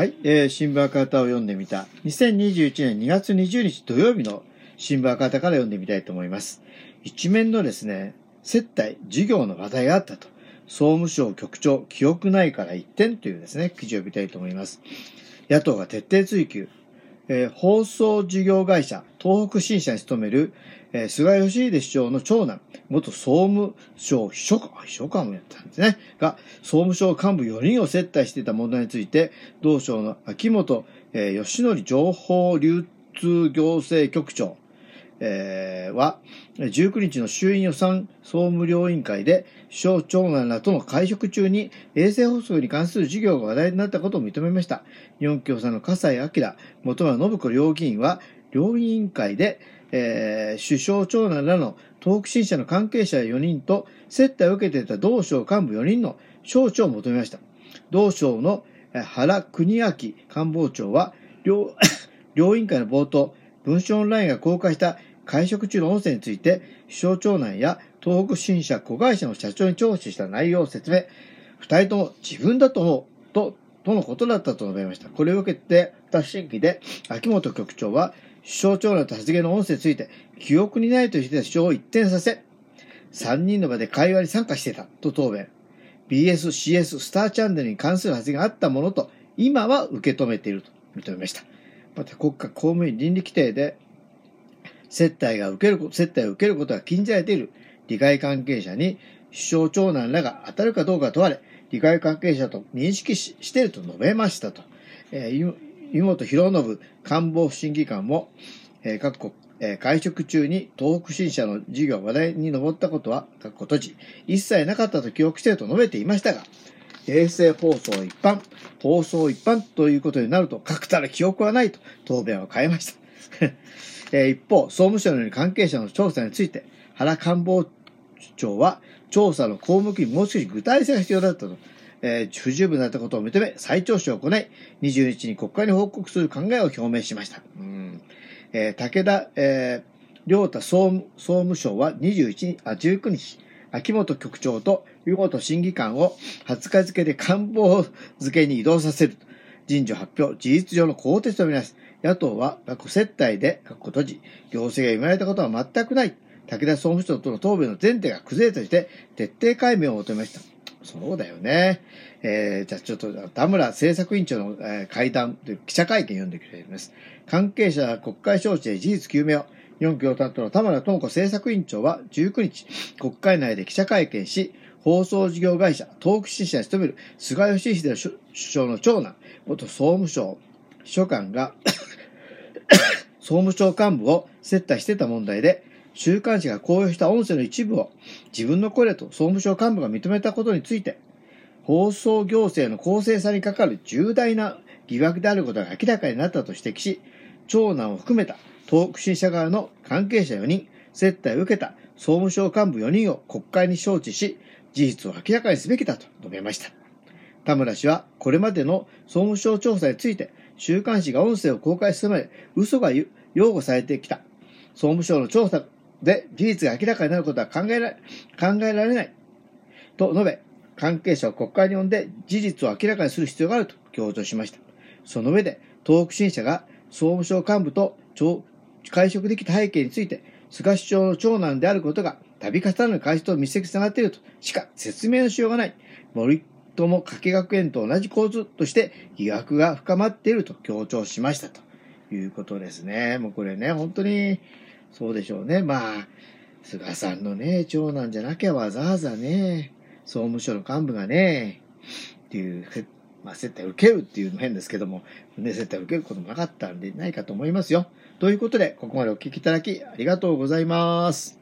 はい、えー、新聞赤旗を読んでみた。2021年2月20日土曜日の新聞赤旗から読んでみたいと思います。一面のですね、接待、事業の話題があったと。総務省局長、記憶ないから一点というですね、記事を読みたいと思います。野党が徹底追及。えー放送事業会社、東北新社に勤める、えー菅義偉市長の長男、元総務省秘書官、秘書官もやったんですね、が、総務省幹部4人を接待していた問題について、同省の秋元、えー義則情報流通行政局長、えーは、19日の衆院予算総務両委員会で、省長男らとの会食中に衛星放送に関する事業が話題になったことを認めました。日本共産の笠井明、本村信子両議員は、両委員会で、えー首相長男らの東北新社の関係者4人と接待を受けていた同省幹部4人の招致を求めました。同省の原邦明官房長は両、両委員会の冒頭、文春オンラインが公開した会食中の音声について、首相長男や東北新社子会社の社長に聴取した内容を説明。二人とも自分だと思う、と、とのことだったと述べました。これを受けて、た審議で、秋元局長は、首相長男と発言の音声について、記憶にないとして主張を一転させ、三人の場で会話に参加していた、と答弁。BS、CS、スターチャンネルに関する発言があったものと、今は受け止めていると認めました。また国家公務員倫理規定で、接待が受ける、接待を受けることが禁じられている利害関係者に首相長男らが当たるかどうか問われ、利害関係者と認識ししていると述べましたと。えー、湯本博信官房審議官も、えー、各国、えー会食中に東北新社の事業話題に上ったことは、各個閉じ、一切なかったと記憶していると述べていましたが、衛星放送一般、放送一般ということになると、確たる記憶はないと答弁を変えました。えー一方、総務省による関係者の調査について、原官房長は、調査の項目にもう少し具体性が必要だったと、えー不十分だったことを認め、再聴取を行い、20日に国会に報告する考えを表明しました。うんえー武田、えー良太総務総務省は21日、あ、19日、秋元局長と湯本審議官を20日付で官房付けに移動させる。人事を発表、事実上の更迭とみなす。野党は、接待で、過去閉じ、行政が言われたことは全くない。武田総務省との答弁の前提が崩れたとして、徹底解明を求めました。そうだよね。えー、じゃあちょっと、田村政策委員長の、えー会談記者会見読んでくれます。関係者国会招致で事実究明を、日本共産党の田村智子政策委員長は19日、国会内で記者会見し、放送事業会社、東北新社に勤める菅義偉首相の長男、元総務省秘書官が 総務省幹部を接待してた問題で、週刊誌が公表した音声の一部を自分の声と総務省幹部が認めたことについて、放送行政の公正さにかかる重大な疑惑であることが明らかになったと指摘し、長男を含めた東北新社側の関係者4人、接待を受けた総務省幹部4人を国会に招致し、事実を明らかにすべきだと述べました。田村氏はこれまでの総務省調査について、週刊誌が音声を公開するまで嘘が擁護されてきた。総務省の調査で事実が明らかになることは考えられ考えられない。と述べ、関係者を国会に呼んで事実を明らかにする必要があると強調しました。その上で、東北新社が総務省幹部と会食できた背景について、菅首相の長男であることが度重なる会社と密接につながっているとしか説明のしようがない。森友加計学園と同じ構図として疑惑が深まっていると強調しましたということですね。もうこれね、本当にそうでしょうね。まあ、菅さんのね、長男じゃなきゃわざわざね、総務省の幹部がね、っていう、まあ、接待を受けるっていうのも変ですけども、ね、接待を受けることもなかったんでないかと思いますよ。ということで、ここまでお聞きいただきありがとうございます。